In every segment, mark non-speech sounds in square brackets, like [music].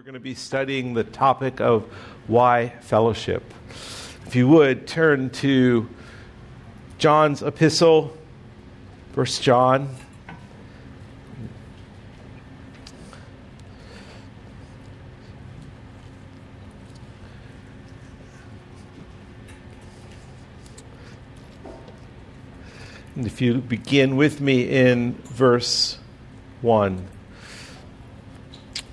we're going to be studying the topic of why fellowship. If you would turn to John's epistle, First John. And if you begin with me in verse 1.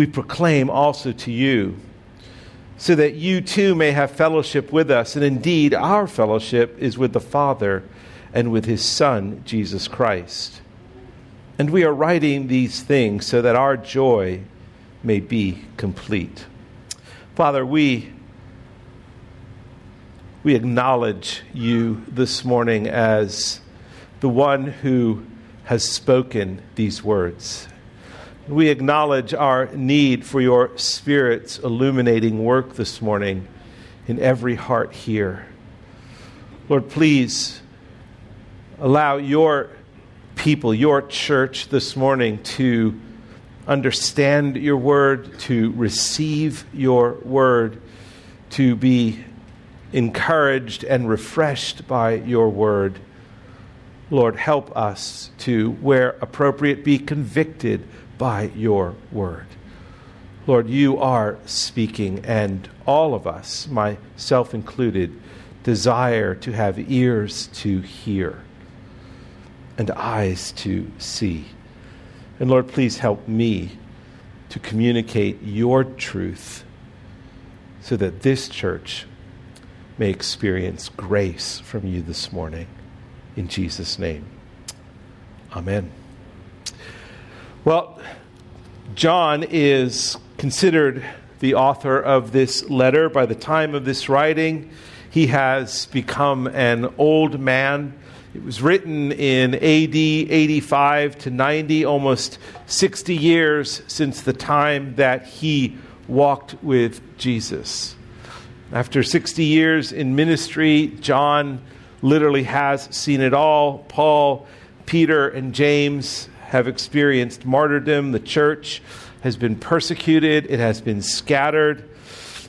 we proclaim also to you, so that you too may have fellowship with us. And indeed, our fellowship is with the Father and with his Son, Jesus Christ. And we are writing these things so that our joy may be complete. Father, we, we acknowledge you this morning as the one who has spoken these words. We acknowledge our need for your Spirit's illuminating work this morning in every heart here. Lord, please allow your people, your church this morning to understand your word, to receive your word, to be encouraged and refreshed by your word. Lord, help us to, where appropriate, be convicted by your word. Lord, you are speaking, and all of us, myself included, desire to have ears to hear and eyes to see. And Lord, please help me to communicate your truth so that this church may experience grace from you this morning. In Jesus' name, amen. Well, John is considered the author of this letter. By the time of this writing, he has become an old man. It was written in AD 85 to 90, almost 60 years since the time that he walked with Jesus. After 60 years in ministry, John literally has seen it all. Paul, Peter, and James have experienced martyrdom. The church has been persecuted, it has been scattered.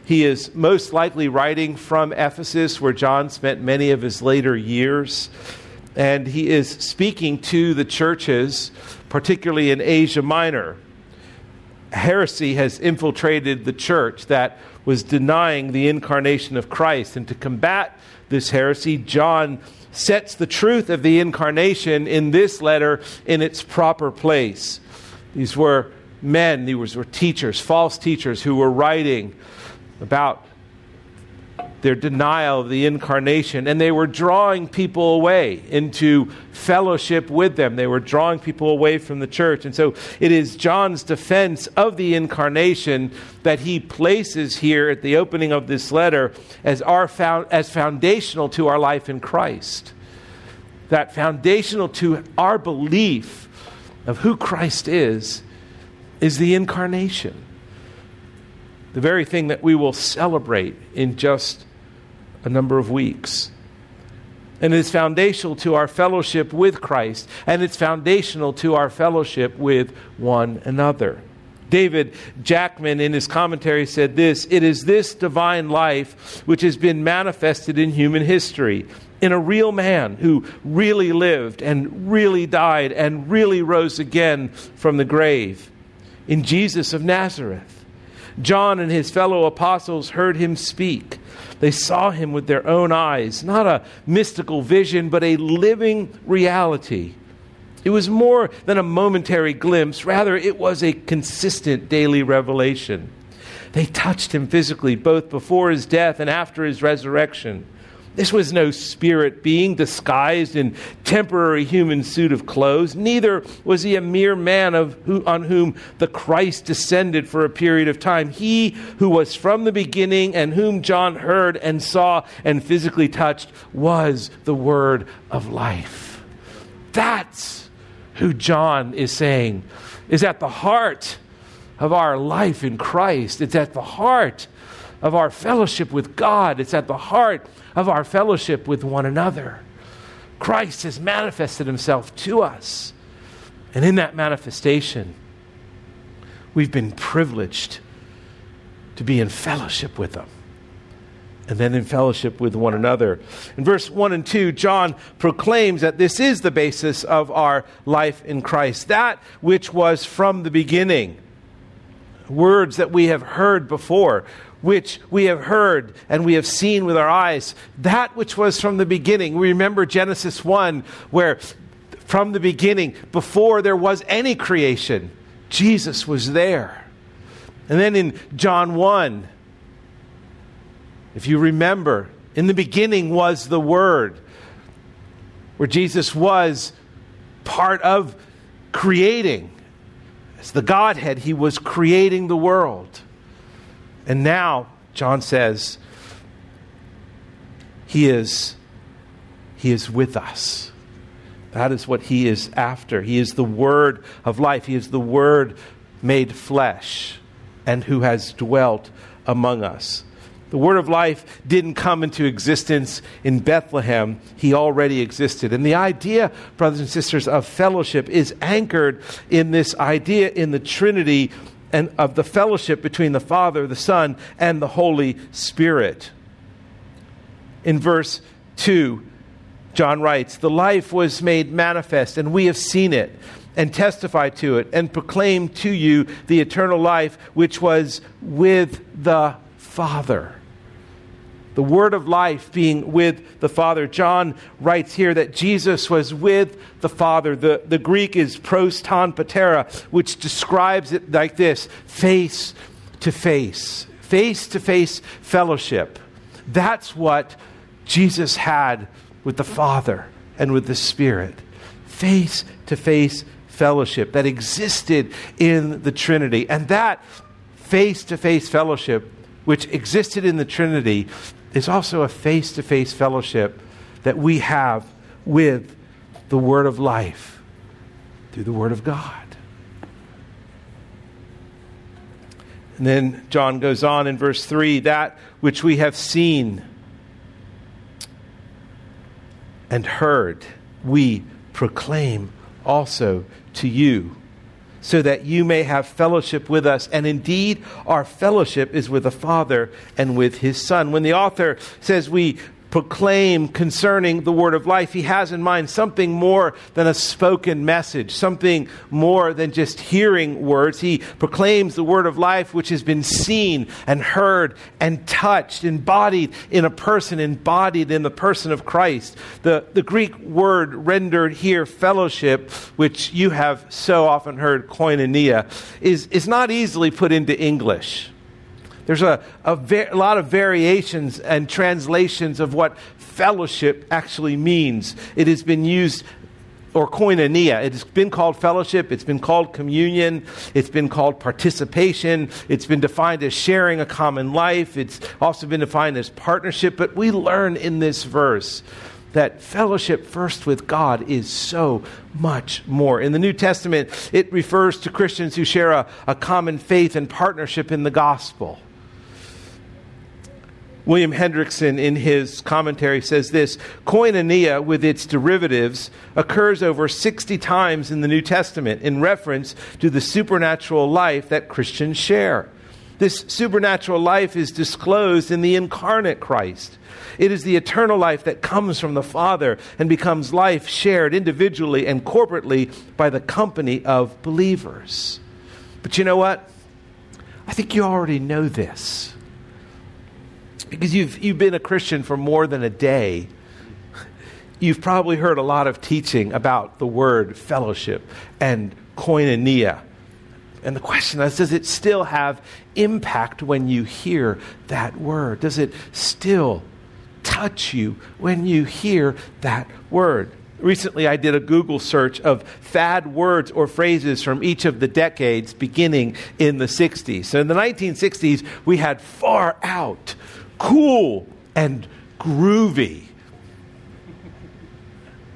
He is most likely writing from Ephesus, where John spent many of his later years. And he is speaking to the churches, particularly in Asia Minor. Heresy has infiltrated the church that was denying the incarnation of Christ. And to combat this heresy, John sets the truth of the incarnation in this letter in its proper place. These were men, these were teachers, false teachers, who were writing about their denial of the incarnation, and they were drawing people away into fellowship with them. They were drawing people away from the church. And so it is John's defense of the incarnation that he places here at the opening of this letter as, our found, as foundational to our life in Christ. That foundational to our belief of who Christ is, is the incarnation the very thing that we will celebrate in just a number of weeks. And it's foundational to our fellowship with Christ, and it's foundational to our fellowship with one another. David Jackman, in his commentary, said this It is this divine life which has been manifested in human history, in a real man who really lived and really died and really rose again from the grave, in Jesus of Nazareth. John and his fellow apostles heard him speak. They saw him with their own eyes, not a mystical vision, but a living reality. It was more than a momentary glimpse, rather, it was a consistent daily revelation. They touched him physically, both before his death and after his resurrection. This was no spirit being disguised in temporary human suit of clothes. Neither was he a mere man of who, on whom the Christ descended for a period of time. He who was from the beginning and whom John heard and saw and physically touched was the word of life. That's who John is saying is at the heart of our life in Christ. It's at the heart of our fellowship with God. It's at the heart of our fellowship with one another. Christ has manifested himself to us. And in that manifestation, we've been privileged to be in fellowship with him. And then in fellowship with one another. In verse 1 and 2, John proclaims that this is the basis of our life in Christ, that which was from the beginning. Words that we have heard before, which we have heard and we have seen with our eyes, that which was from the beginning. We remember Genesis 1, where from the beginning, before there was any creation, Jesus was there. And then in John 1, if you remember, in the beginning was the Word, where Jesus was part of creating. As the Godhead, he was creating the world. And now, John says, he is, he is with us. That is what he is after. He is the word of life. He is the word made flesh and who has dwelt among us. The word of life didn't come into existence in Bethlehem. He already existed. And the idea, brothers and sisters, of fellowship is anchored in this idea in the Trinity and of the fellowship between the Father, the Son, and the Holy Spirit. In verse 2, John writes, The life was made manifest, and we have seen it, and testified to it, and proclaimed to you the eternal life which was with the Father the word of life being with the Father. John writes here that Jesus was with the Father. The, the Greek is pros ton patera, which describes it like this face to face, face to face fellowship. That's what Jesus had with the Father and with the Spirit. Face to face fellowship that existed in the Trinity. And that face to face fellowship, which existed in the Trinity, is also a face to face fellowship that we have with the Word of life through the Word of God. And then John goes on in verse 3 that which we have seen and heard, we proclaim also to you so that you may have fellowship with us. And indeed, our fellowship is with the Father and with his Son. When the author says we proclaim concerning the word of life, he has in mind something more than a spoken message, something more than just hearing words. He proclaims the word of life which has been seen and heard and touched, embodied in a person, embodied in the person of Christ. The, the Greek word rendered here, fellowship, which you have so often heard, koinonia, is, is not easily put into English. There's a, a, lot of variations and translations of what fellowship actually means. It has been used, or koinonia. It's been called fellowship, it's been called communion, it's been called participation, it's been defined as sharing a common life, it's also been defined as partnership. But we learn in this verse that fellowship first with God is so much more. In the New Testament, it refers to Christians who share a, a common faith and partnership in the gospel. William Hendriksen, in his commentary, says this Koinonia, with its derivatives, occurs over 60 times in the New Testament in reference to the supernatural life that Christians share. This supernatural life is disclosed in the incarnate Christ. It is the eternal life that comes from the Father and becomes life shared individually and corporately by the company of believers. But you know what? I think you already know this because you've, you've been a Christian for more than a day, you've probably heard a lot of teaching about the word fellowship and koinonia. And the question is does it still have impact when you hear that word? Does it still touch you when you hear that word. Recently, I did a Google search of fad words or phrases from each of the decades beginning in the 60s. So, in the 1960s, we had far out, cool, and groovy.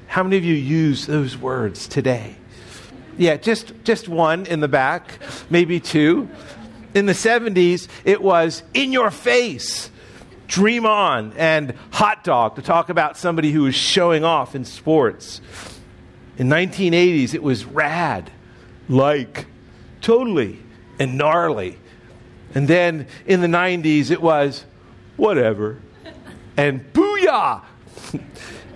How many of you use those words today? Yeah, just, just one in the back, maybe two. In the 70s, it was in your face Dream On and Hot Dog to talk about somebody who was showing off in sports. In 1980s, it was rad, like, totally, and gnarly. And then in the 90s, it was whatever, and booyah.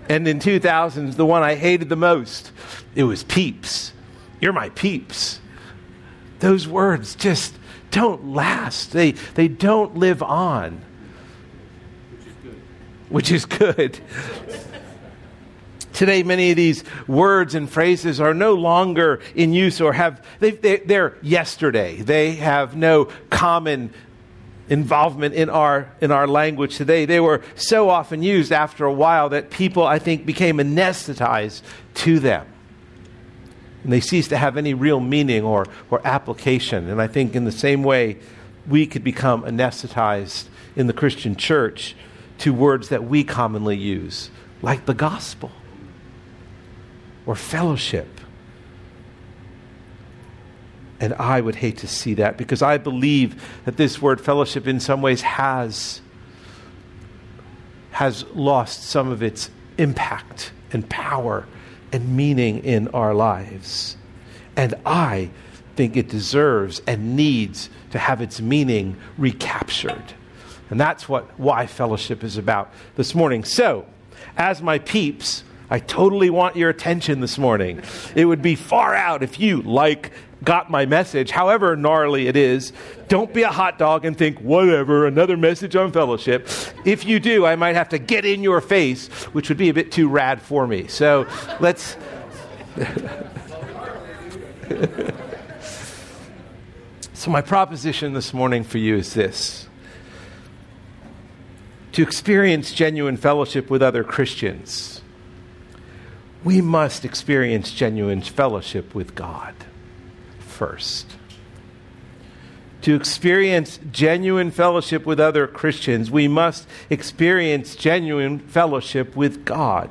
and in 2000s, the one I hated the most, it was peeps. You're my peeps. Those words just don't last, they, they don't live on which is good. Today, many of these words and phrases are no longer in use or have, they, are yesterday. They have no common involvement in our, in our language today. They were so often used after a while that people, I think, became anesthetized to them. And they ceased to have any real meaning or, or application. And I think in the same way, we could become anesthetized in the Christian church to words that we commonly use, like the gospel or fellowship. And I would hate to see that because I believe that this word fellowship in some ways has, has lost some of its impact and power and meaning in our lives. And I think it deserves and needs to have its meaning recaptured. And that's what why fellowship is about this morning. So, as my peeps, I totally want your attention this morning. It would be far out if you, like, got my message, however gnarly it is. Don't be a hot dog and think, whatever, another message on fellowship. If you do, I might have to get in your face, which would be a bit too rad for me. So let's. [laughs] so, my proposition this morning for you is this to experience genuine fellowship with other Christians, we must experience genuine fellowship with God first. To experience genuine fellowship with other Christians, we must experience genuine fellowship with God.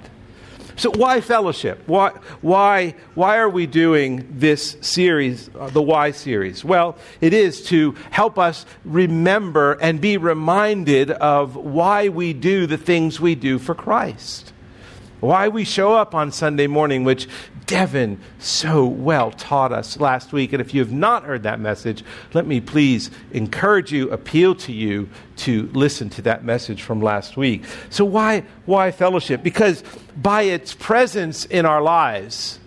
So, why fellowship? Why, why, why are we doing this series, uh, the Why series? Well, it is to help us remember and be reminded of why we do the things we do for Christ. Why we show up on Sunday morning, which Devin so well taught us last week. And if you have not heard that message, let me please encourage you, appeal to you to listen to that message from last week. So, why, why fellowship? Because by its presence in our lives,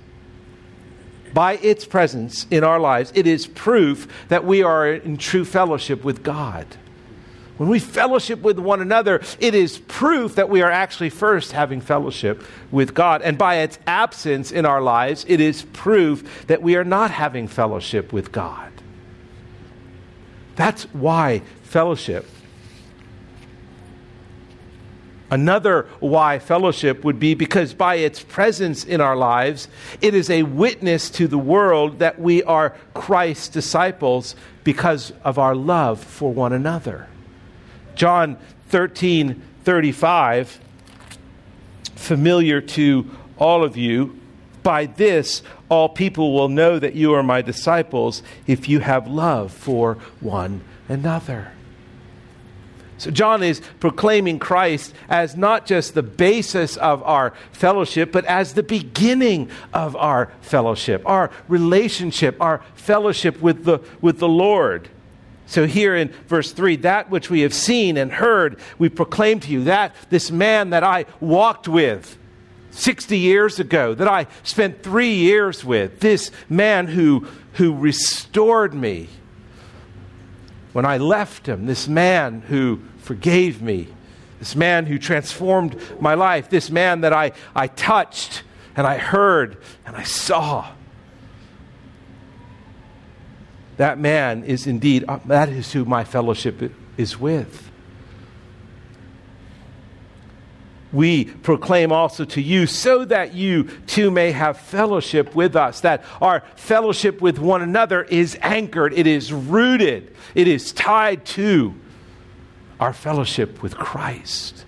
by its presence in our lives, it is proof that we are in true fellowship with God. When we fellowship with one another, it is proof that we are actually first having fellowship with God. And by its absence in our lives, it is proof that we are not having fellowship with God. That's why fellowship. Another why fellowship would be because by its presence in our lives, it is a witness to the world that we are Christ's disciples because of our love for one another. John 13 35, familiar to all of you. By this, all people will know that you are my disciples if you have love for one another. So, John is proclaiming Christ as not just the basis of our fellowship, but as the beginning of our fellowship, our relationship, our fellowship with the, with the Lord. So, here in verse 3, that which we have seen and heard, we proclaim to you that this man that I walked with 60 years ago, that I spent three years with, this man who, who restored me. When I left him, this man who forgave me, this man who transformed my life, this man that I, I touched and I heard and I saw that man is indeed, uh, that is who my fellowship is with. we proclaim also to you, so that you too may have fellowship with us, that our fellowship with one another is anchored, it is rooted, it is tied to our fellowship with Christ.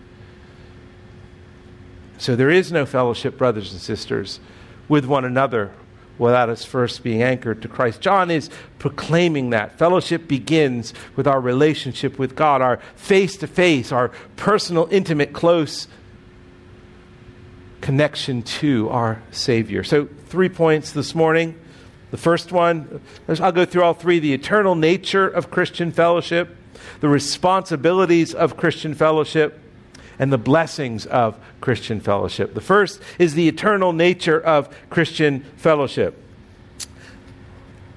So there is no fellowship, brothers and sisters, with one another without us first being anchored to Christ. John is proclaiming that. Fellowship begins with our relationship with God, our face to face, our personal, intimate, close connection to our Savior. So, three points this morning. The first one, I'll go through all three the eternal nature of Christian fellowship, the responsibilities of Christian fellowship, and the blessings of Christian fellowship. The first is the eternal nature of Christian fellowship.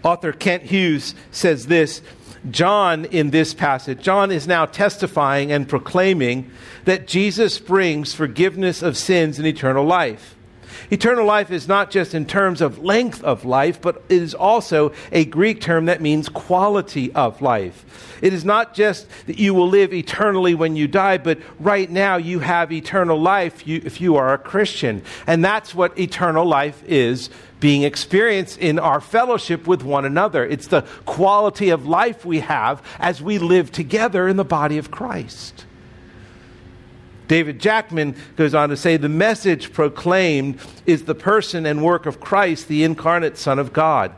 Author Kent Hughes says this John, in this passage, John is now testifying and proclaiming that Jesus brings forgiveness of sins and eternal life. Eternal life is not just in terms of length of life, but it is also a Greek term that means quality of life. It is not just that you will live eternally when you die, but right now you have eternal life if you are a Christian. And that's what eternal life is being experienced in our fellowship with one another. It's the quality of life we have as we live together in the body of Christ. David Jackman goes on to say the message proclaimed is the person and work of Christ, the incarnate Son of God.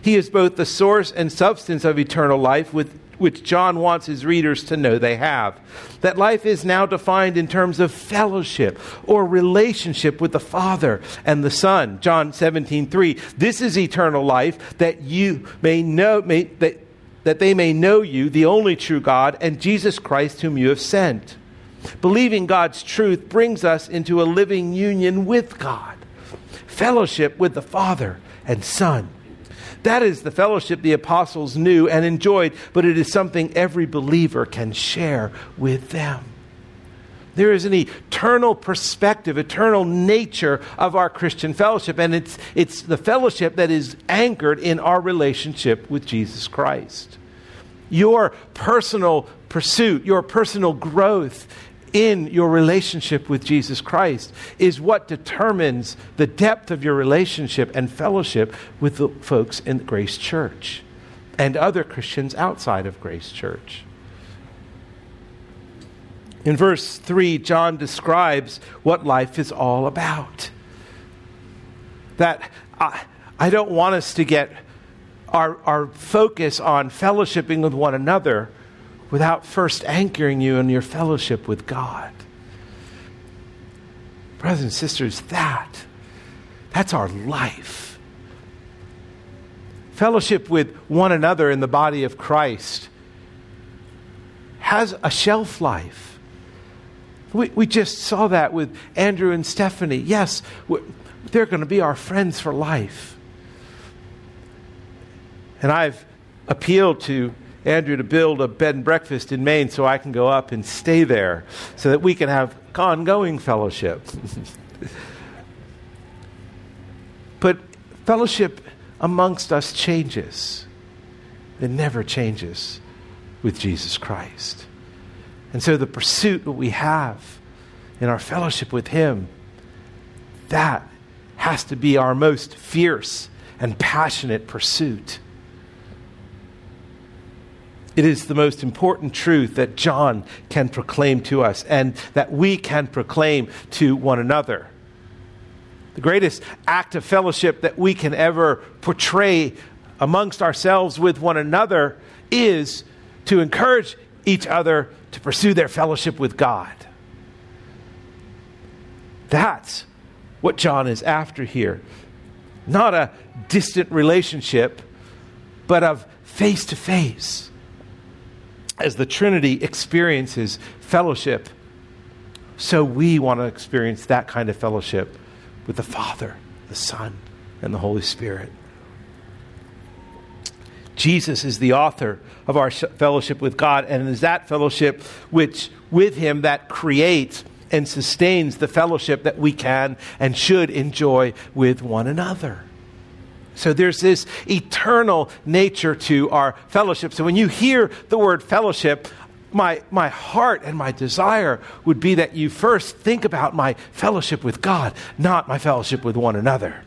He is both the source and substance of eternal life, with which John wants his readers to know they have. That life is now defined in terms of fellowship or relationship with the Father and the Son. John 17, 3. This is eternal life, that you may know, may, that, that they may know you, the only true God, and Jesus Christ, whom you have sent. Believing God's truth brings us into a living union with God, fellowship with the Father and Son. That is the fellowship the apostles knew and enjoyed, but it is something every believer can share with them. There is an eternal perspective, eternal nature of our Christian fellowship, and it's, it's the fellowship that is anchored in our relationship with Jesus Christ. Your personal pursuit, your personal growth in your relationship with Jesus Christ is what determines the depth of your relationship and fellowship with the folks in Grace Church and other Christians outside of Grace Church. In verse 3, John describes what life is all about. That I, I don't want us to get our, our focus on fellowshipping with one another without first anchoring you in your fellowship with God. Brothers and sisters, that, that's our life. Fellowship with one another in the body of Christ has a shelf life. We, we just saw that with Andrew and Stephanie. Yes, they're going to be our friends for life. And I've appealed to Andrew to build a bed and breakfast in Maine so I can go up and stay there so that we can have ongoing fellowship. [laughs] but fellowship amongst us changes, it never changes with Jesus Christ. And so the pursuit that we have in our fellowship with Him, that has to be our most fierce and passionate pursuit. It is the most important truth that John can proclaim to us and that we can proclaim to one another. The greatest act of fellowship that we can ever portray amongst ourselves with one another is to encourage each other to pursue their fellowship with God. That's what John is after here. Not a distant relationship, but of face to face as the Trinity experiences fellowship, so we want to experience that kind of fellowship with the Father, the Son, and the Holy Spirit. Jesus is the author of our fellowship with God, and it is that fellowship which, with Him, that creates and sustains the fellowship that we can and should enjoy with one another. So there's this eternal nature to our fellowship. So when you hear the word fellowship, my, my heart and my desire would be that you first think about my fellowship with God, not my fellowship with one another.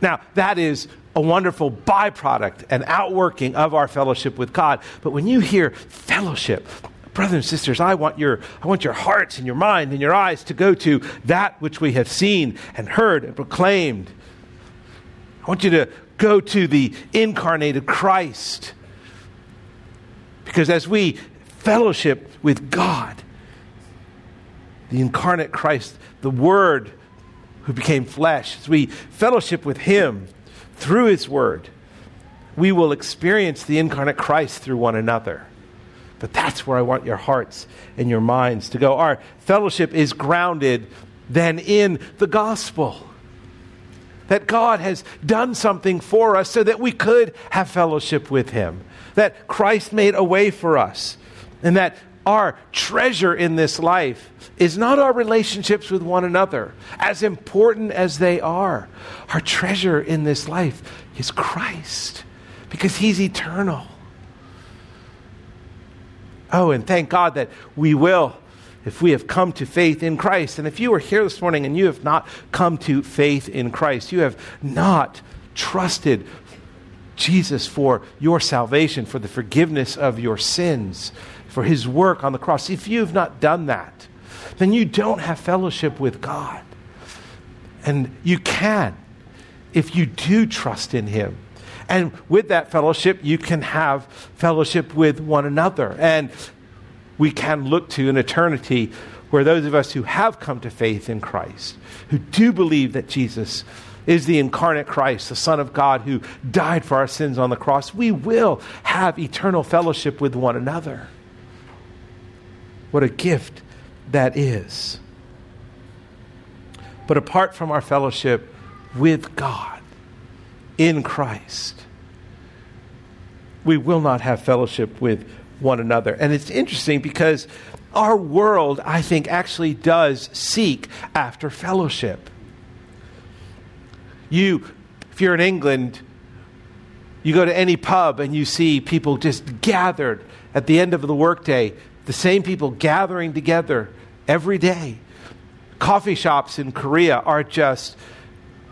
Now, that is a wonderful byproduct and outworking of our fellowship with God. But when you hear fellowship, brothers and sisters, I want your, I want your hearts and your mind and your eyes to go to that which we have seen and heard and proclaimed. I want you to go to the incarnated Christ. Because as we fellowship with God, the incarnate Christ, the Word who became flesh, as we fellowship with Him through His Word, we will experience the incarnate Christ through one another. But that's where I want your hearts and your minds to go. Our fellowship is grounded then in the gospel. That God has done something for us so that we could have fellowship with Him. That Christ made a way for us. And that our treasure in this life is not our relationships with one another, as important as they are. Our treasure in this life is Christ, because He's eternal. Oh, and thank God that we will if we have come to faith in Christ. And if you are here this morning and you have not come to faith in Christ, you have not trusted Jesus for your salvation, for the forgiveness of your sins, for his work on the cross. If you have not done that, then you don't have fellowship with God. And you can if you do trust in him. And with that fellowship, you can have fellowship with one another. And we can look to an eternity where those of us who have come to faith in Christ, who do believe that Jesus is the incarnate Christ, the Son of God who died for our sins on the cross, we will have eternal fellowship with one another. What a gift that is. But apart from our fellowship with God, in Christ, we will not have fellowship with one another. And it's interesting because our world, I think, actually does seek after fellowship. You, if you're in England, you go to any pub and you see people just gathered at the end of the workday, the same people gathering together every day. Coffee shops in Korea are just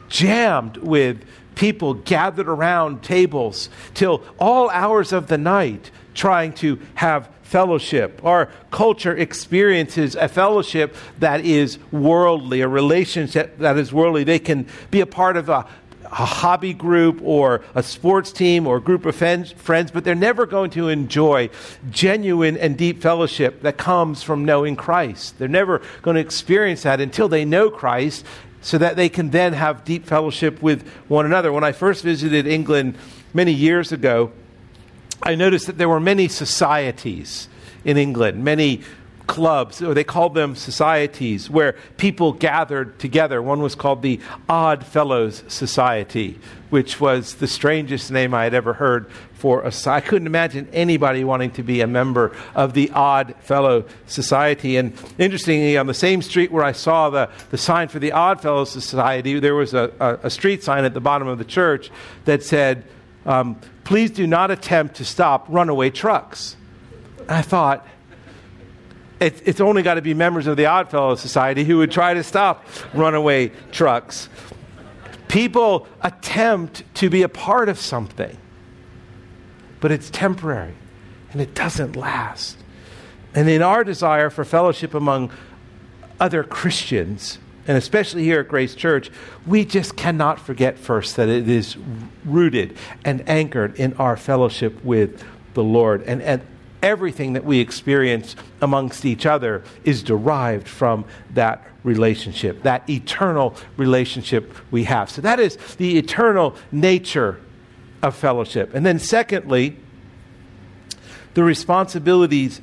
jammed with people gathered around tables till all hours of the night trying to have fellowship. Our culture experiences a fellowship that is worldly, a relationship that is worldly. They can be a part of a, a hobby group or a sports team or a group of friends, but they're never going to enjoy genuine and deep fellowship that comes from knowing Christ. They're never going to experience that until they know Christ so that they can then have deep fellowship with one another. When I first visited England many years ago, I noticed that there were many societies in England, many clubs, or they called them societies, where people gathered together. One was called the Odd Fellows Society, which was the strangest name I had ever heard for a I couldn't imagine anybody wanting to be a member of the Odd Fellow Society. And interestingly, on the same street where I saw the, the sign for the Odd Fellow Society, there was a, a, a street sign at the bottom of the church that said, um, Please do not attempt to stop runaway trucks. And I thought, it, it's only got to be members of the Oddfellow Society who would try to stop runaway trucks. People attempt to be a part of something, but it's temporary and it doesn't last. And in our desire for fellowship among other Christians, and especially here at Grace Church, we just cannot forget first that it is rooted and anchored in our fellowship with the Lord. And, and everything that we experience amongst each other is derived from that relationship, that eternal relationship we have. So that is the eternal nature of fellowship. And then, secondly, the responsibilities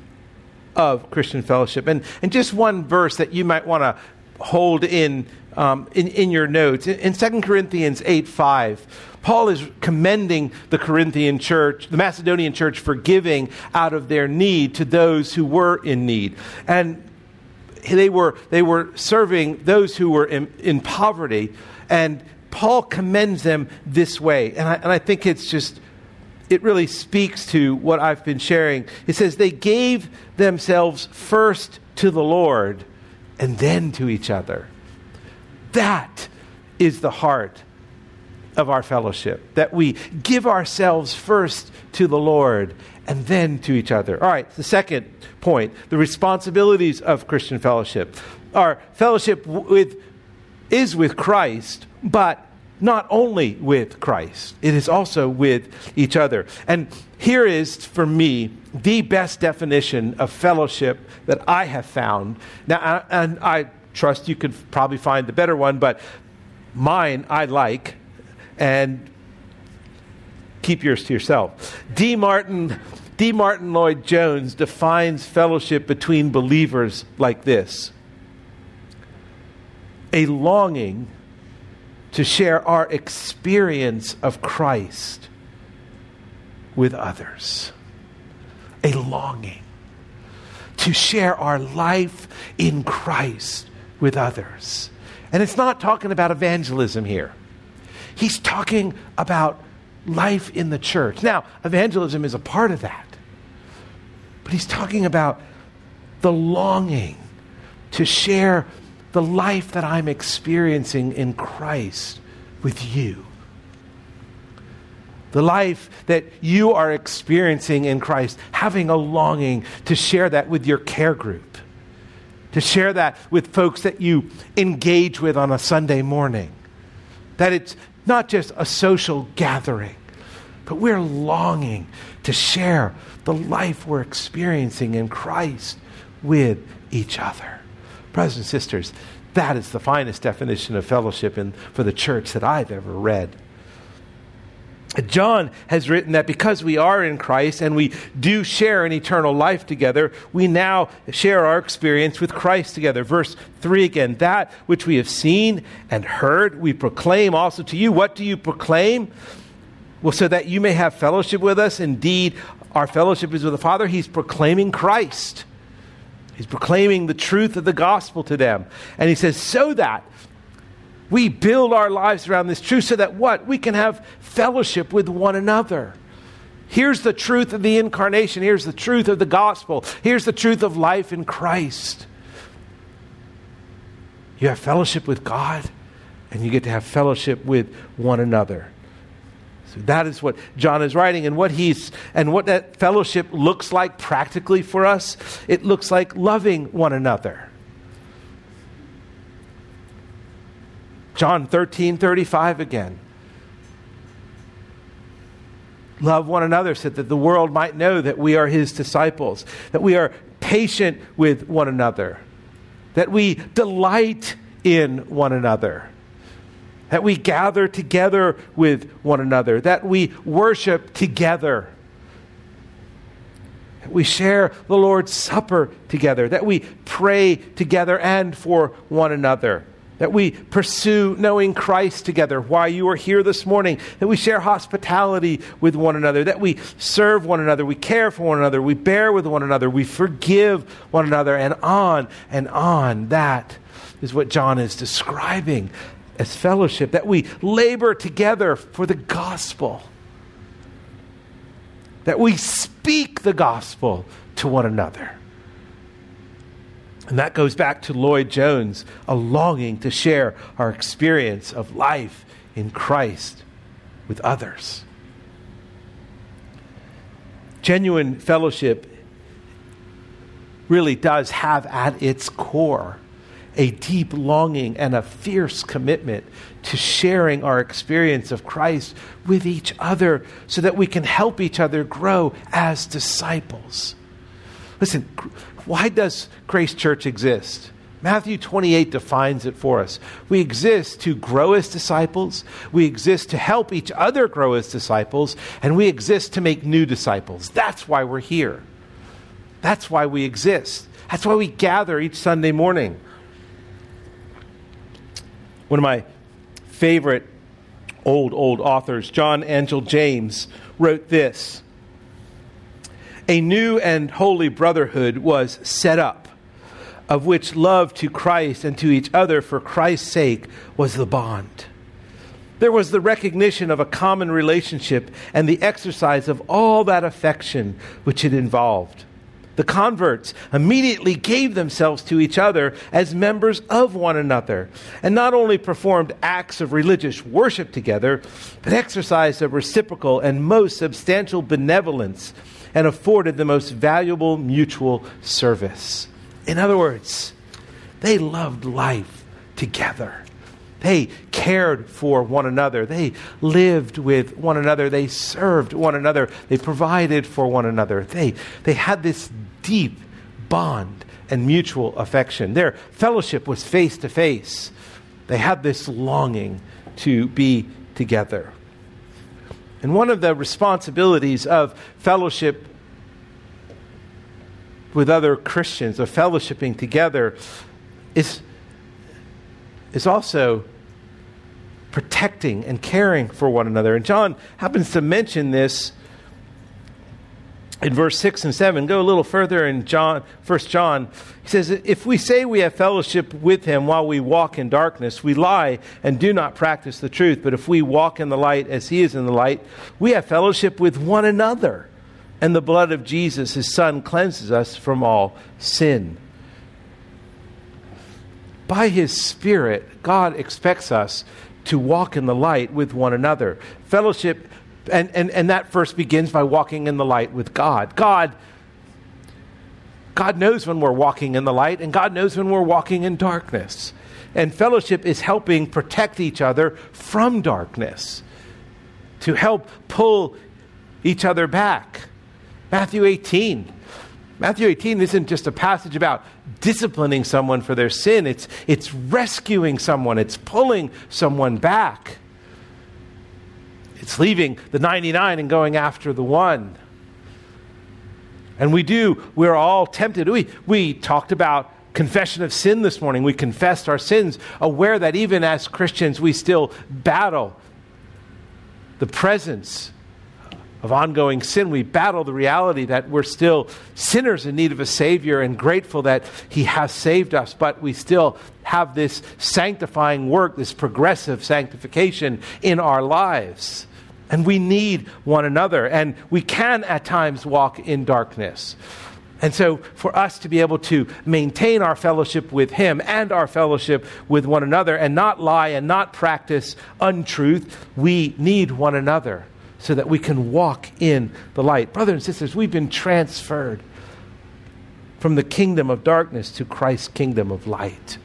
of Christian fellowship. And, and just one verse that you might want to hold in, um, in, in your notes. In, in 2 Corinthians 8 5, Paul is commending the Corinthian church, the Macedonian church, for giving out of their need to those who were in need. And they were, they were serving those who were in, in poverty. And Paul commends them this way. And I, and I think it's just it really speaks to what I've been sharing. It says, They gave themselves first to the Lord and then to each other. That is the heart of our fellowship, that we give ourselves first to the Lord and then to each other. All right, the second point the responsibilities of Christian fellowship. Our fellowship with, is with Christ, but not only with Christ, it is also with each other. And here is, for me, the best definition of fellowship that I have found. Now, and I trust you could probably find the better one, but mine I like, and keep yours to yourself. D. Martyn. D. Martyn Lloyd Jones defines fellowship between believers like this a longing to share our experience of Christ with others. A longing to share our life in Christ with others. And it's not talking about evangelism here. He's talking about life in the church. Now, evangelism is a part of that. But he's talking about the longing to share the life that I'm experiencing in Christ with you. The life that you are experiencing in Christ, having a longing to share that with your care group, to share that with folks that you engage with on a Sunday morning. That it's not just a social gathering, but we're longing to share the life we're experiencing in Christ with each other. Brothers and sisters, that is the finest definition of fellowship in, for the church that I've ever read. John has written that because we are in Christ and we do share an eternal life together, we now share our experience with Christ together. Verse 3 again, that which we have seen and heard, we proclaim also to you. What do you proclaim? Well, so that you may have fellowship with us. Indeed, our fellowship is with the Father. He's proclaiming Christ. He's proclaiming the truth of the gospel to them. And he says, so that we build our lives around this truth, so that what? We can have fellowship with one another. Here's the truth of the incarnation. Here's the truth of the gospel. Here's the truth of life in Christ. You have fellowship with God, and you get to have fellowship with one another. So that is what John is writing and what he's and what that fellowship looks like practically for us. It looks like loving one another. John 13, 35 again. Love one another so that the world might know that we are his disciples, that we are patient with one another, that we delight in one another that we gather together with one another, that we worship together, that we share the Lord's Supper together, that we pray together and for one another, that we pursue knowing Christ together. Why you are here this morning, that we share hospitality with one another, that we serve one another, we care for one another, we bear with one another, we forgive one another, and on and on. That is what John is describing as fellowship, that we labor together for the gospel, that we speak the gospel to one another. And that goes back to Lloyd Jones, a longing to share our experience of life in Christ with others. Genuine fellowship really does have at its core a deep longing and a fierce commitment to sharing our experience of Christ with each other so that we can help each other grow as disciples. Listen, why does Grace Church exist? Matthew 28 defines it for us. We exist to grow as disciples, we exist to help each other grow as disciples, and we exist to make new disciples. That's why we're here. That's why we exist. That's why we gather each Sunday morning. One of my favorite old, old authors, John Angell James, wrote this A new and holy brotherhood was set up, of which love to Christ and to each other for Christ's sake was the bond. There was the recognition of a common relationship and the exercise of all that affection which it involved. The converts immediately gave themselves to each other as members of one another, and not only performed acts of religious worship together, but exercised a reciprocal and most substantial benevolence and afforded the most valuable mutual service. In other words, they loved life together. They cared for one another. They lived with one another. They served one another. They provided for one another. They, they had this deep bond and mutual affection. Their fellowship was face to face. They had this longing to be together. And one of the responsibilities of fellowship with other Christians, of fellowshipping together, is is also protecting and caring for one another. And John happens to mention this in verse 6 and 7 go a little further in john 1 john. He says if we say we have fellowship with him while we walk in darkness we lie and do not practice the truth. But if we walk in the light as he is in the light we have fellowship with one another. And the blood of jesus his son cleanses us from all sin. By His Spirit, God expects us to walk in the light with one another. Fellowship, and, and, and that first begins by walking in the light with God. God. God knows when we're walking in the light, and God knows when we're walking in darkness. And fellowship is helping protect each other from darkness, to help pull each other back. Matthew 18 Matthew 18 isn't just a passage about disciplining someone for their sin, it's, it's rescuing someone, it's pulling someone back. It's leaving the 99 and going after the one. And we do, we're all tempted. We, we talked about confession of sin this morning. We confessed our sins, aware that even as Christians, we still battle the presence of ongoing sin, we battle the reality that we're still sinners in need of a Savior and grateful that He has saved us, but we still have this sanctifying work, this progressive sanctification in our lives. And we need one another, and we can at times walk in darkness. And so, for us to be able to maintain our fellowship with Him and our fellowship with one another and not lie and not practice untruth, we need one another so that we can walk in the light. Brothers and sisters, we've been transferred from the kingdom of darkness to Christ's kingdom of light.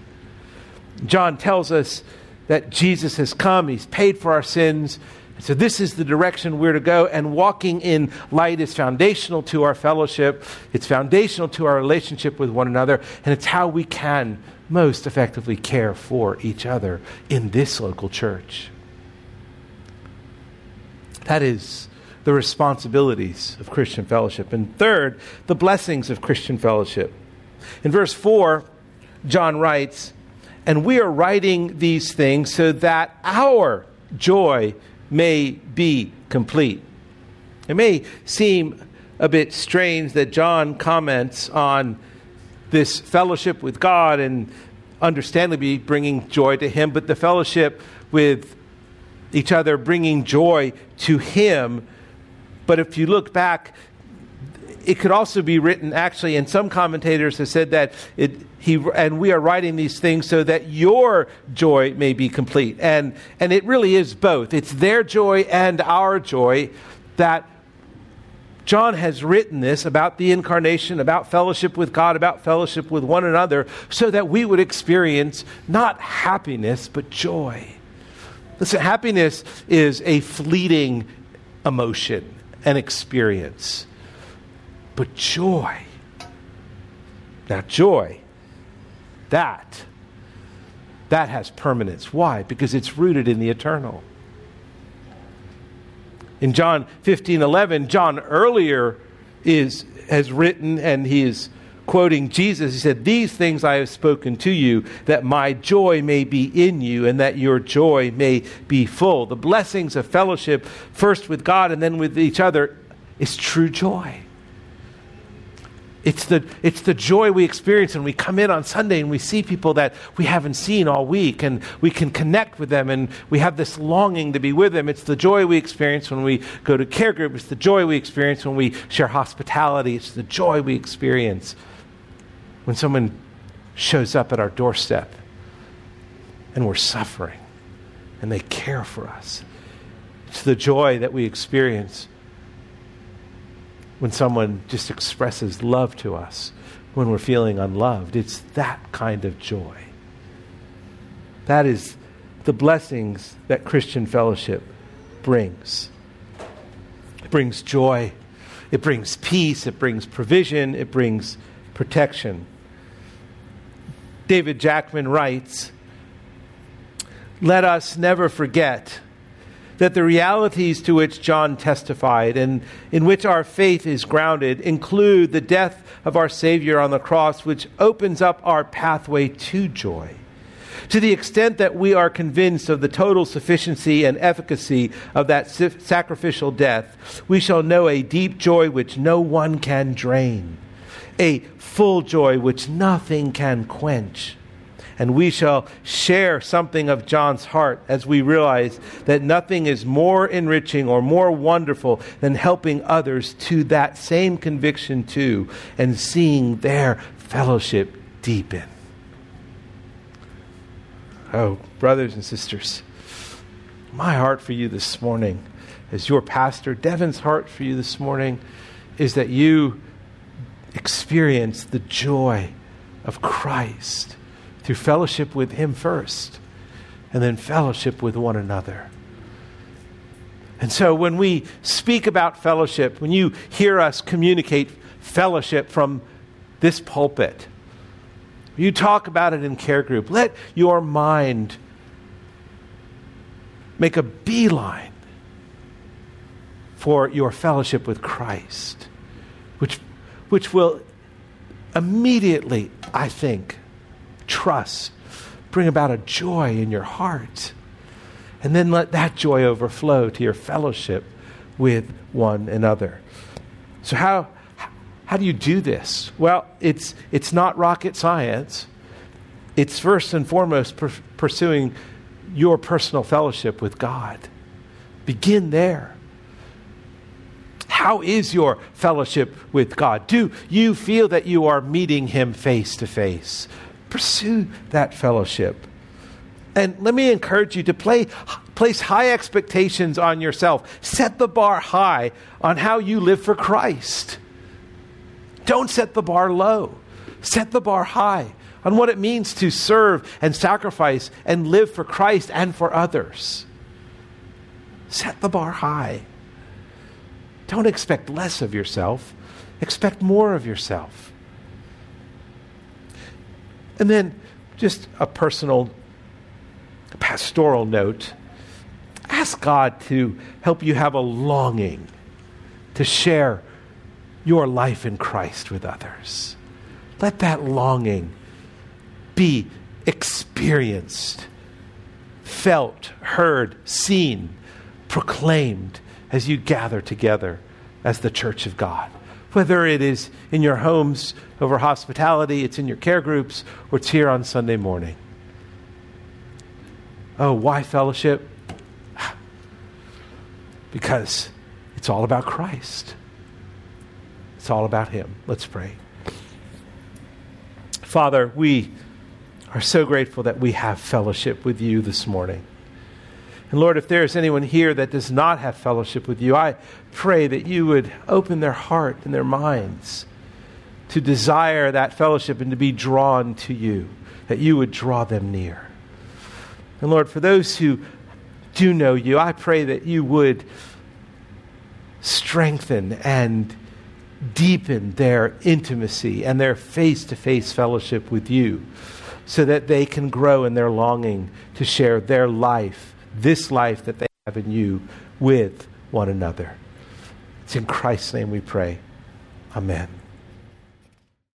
John tells us that Jesus has come, he's paid for our sins. So, this is the direction we're to go, and walking in light is foundational to our fellowship. It's foundational to our relationship with one another, and it's how we can most effectively care for each other in this local church. That is the responsibilities of Christian fellowship. And third, the blessings of Christian fellowship. In verse 4, John writes, And we are writing these things so that our joy may be complete. It may seem a bit strange that John comments on this fellowship with God and understandably bringing joy to him, but the fellowship with each other, bringing joy to Him. But if you look back, it could also be written actually, and some commentators have said that it, he, and we are writing these things so that your joy may be complete. And, and it really is both. It's their joy and our joy that John has written this about the incarnation, about fellowship with God, about fellowship with one another, so that we would experience not happiness, but joy. Listen, happiness is a fleeting emotion an experience. But joy, now joy, that, that has permanence. Why? Because it's rooted in the eternal. In John 15 11, John earlier is, has written and he is quoting Jesus, he said, These things I have spoken to you, that my joy may be in you and that your joy may be full. The blessings of fellowship, first with God and then with each other, is true joy. It's the, it's the joy we experience when we come in on Sunday and we see people that we haven't seen all week and we can connect with them and we have this longing to be with them. It's the joy we experience when we go to care group. It's the joy we experience when we share hospitality. It's the joy we experience when someone shows up at our doorstep and we're suffering and they care for us. It's the joy that we experience when someone just expresses love to us when we're feeling unloved. It's that kind of joy. That is the blessings that Christian fellowship brings. It brings joy, it brings peace, it brings provision, it brings protection. David Jackman writes Let us never forget that the realities to which John testified and in which our faith is grounded include the death of our Savior on the cross, which opens up our pathway to joy. To the extent that we are convinced of the total sufficiency and efficacy of that sacrificial death, we shall know a deep joy which no one can drain, a full joy which nothing can quench and we shall share something of John's heart as we realize that nothing is more enriching or more wonderful than helping others to that same conviction too and seeing their fellowship deepen. Oh, brothers and sisters, my heart for you this morning, as your pastor, Devin's heart for you this morning, is that you experience the joy of Christ through fellowship with Him first, and then fellowship with one another. And so when we speak about fellowship, when you hear us communicate fellowship from this pulpit, you talk about it in care group, let your mind make a beeline for your fellowship with Christ, which, which will immediately, I think, trust, bring about a joy in your heart. And then let that joy overflow to your fellowship with one another. So, how, how do you do this? Well, it's, it's not rocket science. It's first and foremost per- pursuing your personal fellowship with God. Begin there. How is your fellowship with God? Do you feel that you are meeting Him face to face? Pursue that fellowship. And let me encourage you to play, place high expectations on yourself. Set the bar high on how you live for Christ. Don't set the bar low. Set the bar high on what it means to serve and sacrifice and live for Christ and for others. Set the bar high. Don't expect less of yourself, expect more of yourself. And then just a personal pastoral note ask God to help you have a longing to share your life in Christ with others. Let that longing be experienced, felt, heard, seen, proclaimed as you gather together as the church of God whether it is in your homes over hospitality, it's in your care groups, or it's here on Sunday morning. Oh, why fellowship? [sighs] Because it's all about Christ. It's all about Him. Let's pray. Father, we are so grateful that we have fellowship with you this morning. And Lord, if there is anyone here that does not have fellowship with you, I pray that you would open their heart and their minds to desire that fellowship and to be drawn to you, that you would draw them near. And Lord, for those who do know you, I pray that you would strengthen and deepen their intimacy and their face to face fellowship with you so that they can grow in their longing to share their life this life that they have in you with one another. It's in Christ's name we pray. Amen.